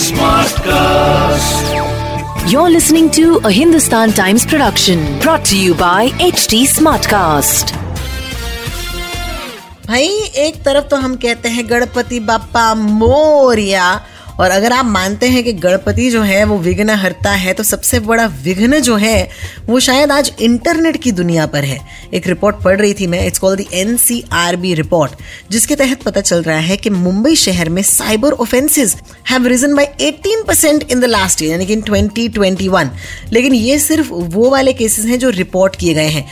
Smartcast. You're listening to a Hindustan Times production brought to you by HD Smartcast. भाई एक तरफ़ तो हम कहते हैं गणपति बापा मोरिया और अगर आप मानते हैं कि गणपति जो है, वो विघ्न हरता है तो सबसे बड़ा विघ्न जो है, वो शायद आज इंटरनेट की दुनिया पर है। एक रिपोर्ट पढ़ रही थी मैं it's called the NCRB report जिसके तहत पता चल रहा है कि मुंबई शहर में cyber offences have risen by 18 percent in the last year यानी कि इन 2021 लेकिन ये सिर्फ़ वो वाले केसेस हैं जो रिपोर्ट किए गए हैं।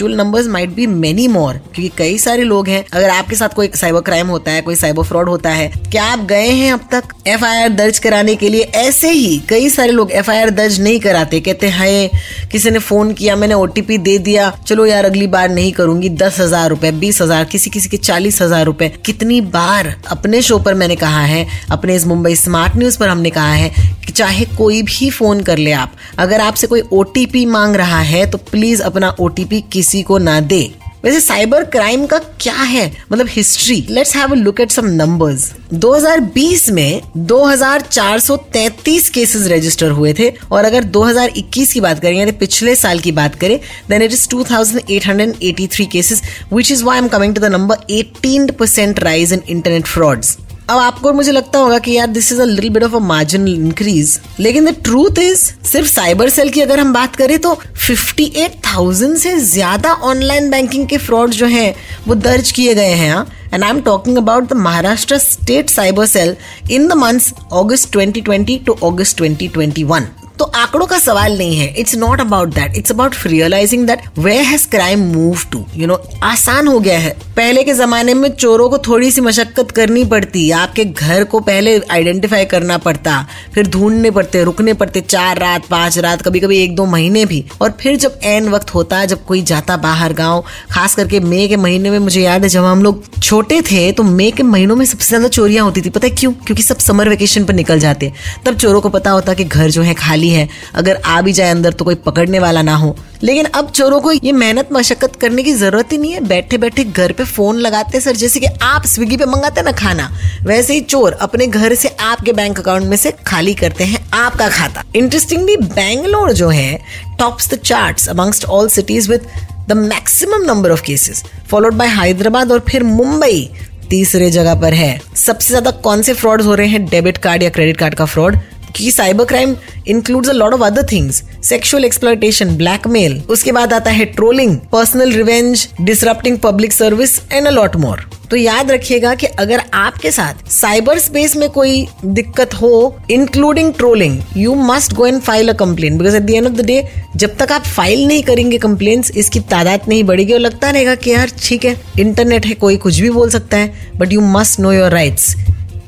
Actual numbers might be many more क्योंकि कई सारे लोग हैं। अगर आपके साथ कोई साइबर क्राइम होता है, कोई साइबर फ्रॉड होता है, क्या आप गए हैं अब तक एफआईआर दर्ज कराने के लिए? ऐसे ही कई सारे लोग एफआईआर दर्ज नहीं कराते। कहते हाय किसी ने फ़ोन किया, मैंने ओटीपी दे दिया, चलो यार, अगली बार नहीं करूँगी। दस हज़ार रुपए, बीस हज़ार, किसी किसी के चालीस हज़ार रुपए। कितनी बार अपने शो पर मैंने कहा है, अपने इस मुंबई स्मार्ट न्यूज़ पर हमने कहा है कि चाहे कोई भी फ़ोन कर ले आप, अगर आपसे कोई ओटीपी मांग रहा है तो प्लीज़ अपना ओटीपी किसी को ना दे। वैसे साइबर क्राइम का क्या है? मतलब history let's have a look at some numbers 2020 में 2433 केसेस रजिस्टर हुए थे। और अगर 2021 की बात करें, यानी पिछले साल की बात करें then it is 2883 cases which is why I am coming to the number 18% rise in internet frauds अब आपको मुझे लगता होगा कि यार this is a little bit of a marginal increase लेकिन द ट्रूथ इज़ सिर्फ़ साइबर सेल की अगर हम बात करें तो 58,000 से ज़्यादा ऑनलाइन बैंकिंग के फ्रॉड जो हैं वो दर्ज किए गए हैं and I am talking about the Maharashtra state cyber cell in the months August 2020 to August 2021 तो आंकड़ों का सवाल नहीं है। It's not about that it's about realising that way has crime move to you know आसान हो गया है। पहले के जमाने में चोरों को थोड़ी सी मशक्कत करनी पड़ती। आपके घर को पहले आइडेंटिफाई करना पड़ता। फिर ढूँढने पड़ते, रुकने पड़ते। चार रात, पाँच रात कभी कभी एक दो महीने भी। और फिर जब एन वक्त होता, जब कोई जाता बाहर गाँव, खास करके मई के महीने में मुझे याद है, जब हम लोग छोटे थे तो मई के महीनों में सबसे ज़्यादा चोरियाँ होती थी। पता है क्यों? क्योंकि सब समर वेकेशन पर निकल जाते तब चोरों को पता होता कि घर जो है खाली है। अगर आ भी जाए अंदर तो कोई पकड़ने वाला ना हो। लेकिन अब चोरों को ये मेहनत, मशक्कत करने की ज़रूरत ही नहीं है। बैठे बैठे घर पे फ़ोन लगाते हैं सर, जैसे कि आप स्विगी पे मंगाते ना खाना, वैसे ही चोर अपने घर से आपके बैंक अकाउंट में से खाली करते हैं आपका खाता। इंटरेस्टिंगली बैंगलोर जो है tops the charts amongst all cities with the maximum number of cases followed by Hyderabad और फिर मुंबई तीसरे जगह पर है। सबसे ज़्यादा कौन से फ्रॉड हो रहे हैं? डेबिट कार्ड या क्रेडिट कार्ड का फ्रॉड कि cyber crime includes a lot of other things sexual exploitation blackmail उसके बाद आता है trolling personal revenge disrupting public service and a lot more तो याद रखिएगा कि अगर आपके साथ साइबर स्पेस में कोई दिक्कत हो including trolling you must go and file a complain because at the end of the day जब तक आप फ़ाइल नहीं करेंगे कंप्लेन इसकी तादाद नहीं बढ़ेगी और लगता रहेगा कि यार, ठीक है इंटरनेट है, कोई कुछ भी बोल सकता है but you must know your rights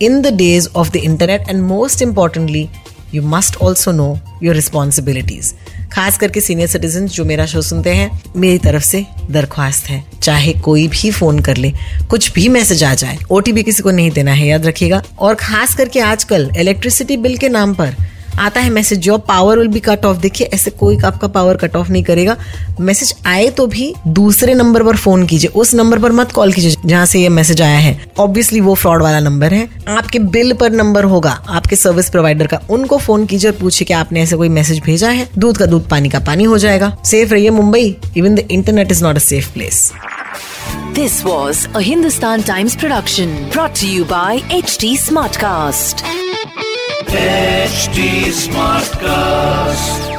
in the days of the internet and most importantly, you must also know your responsibilities. खास करके सीनियर सिटीजन जो मेरा शो सुनते हैं, मेरी तरफ़ से दरख्वास्त है। चाहे कोई भी फ़ोन कर ले, कुछ भी मैसेज आ जाए ओटीपी किसी को नहीं देना है, याद रखिएगा। और खास करके आजकल इलेक्ट्रिसिटी बिल के नाम पर आता है message your power will be cut off देखिए, ऐसे कोई आपका पावर कट ऑफ़ नहीं करेगा। मैसेज आए तो भी दूसरे नंबर पर फ़ोन कीजिए। उस नंबर पर मत कॉल कीजिए जहाँ से ये मैसेज आया है। ऑब्वियसली वो फ्रॉड वाला नंबर है। आपके बिल पर नंबर होगा, आपके सर्विस प्रोवाइडर का। उनको फ़ोन कीजिए और पूछिए कि आपने ऐसे कोई मैसेज भेजा है। दूध का दूध, पानी का पानी हो जाएगा। सेफ़ रहिए Mumbai. Even the internet is not a safe place This was a Hindustan Times production, brought to you by HT Smartcast. H Smartcast